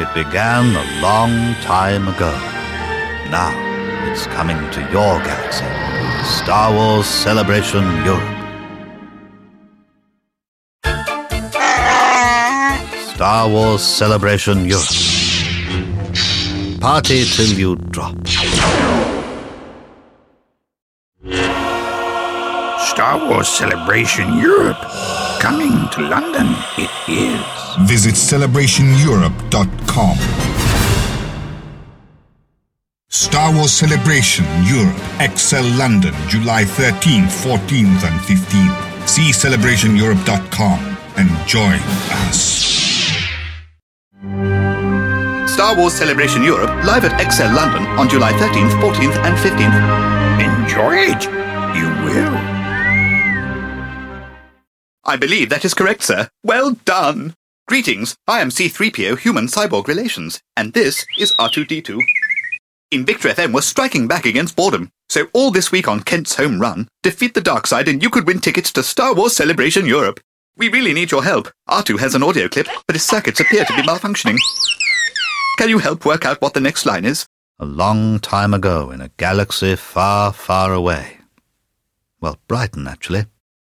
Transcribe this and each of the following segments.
It began a long time ago. Now it's coming to your galaxy. Star Wars Celebration Europe. Star Wars Celebration Europe. Party till you drop. Star Wars Celebration Europe. Coming to London, it is. Visit celebrationeurope.com. Star Wars Celebration Europe, Excel London, July 13th, 14th, and 15th. See celebrationeurope.com and join us. Star Wars Celebration Europe live at Excel London on July 13th, 14th, and 15th. Enjoy it. You will. I believe that is correct, sir. Well done. Greetings. I am C3PO Human Cyborg Relations, and this is R2D2. Invicta FM was striking back against boredom, so all this week on Kent's Home Run, defeat the dark side and you could win tickets to Star Wars Celebration Europe. We really need your help. R2 has an audio clip, but his circuits appear to be malfunctioning. Can you help work out what the next line is? A long time ago in a galaxy far, far away. Well, Brighton, actually.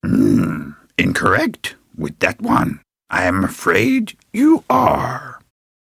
Hmm, incorrect with that one. I am afraid you are.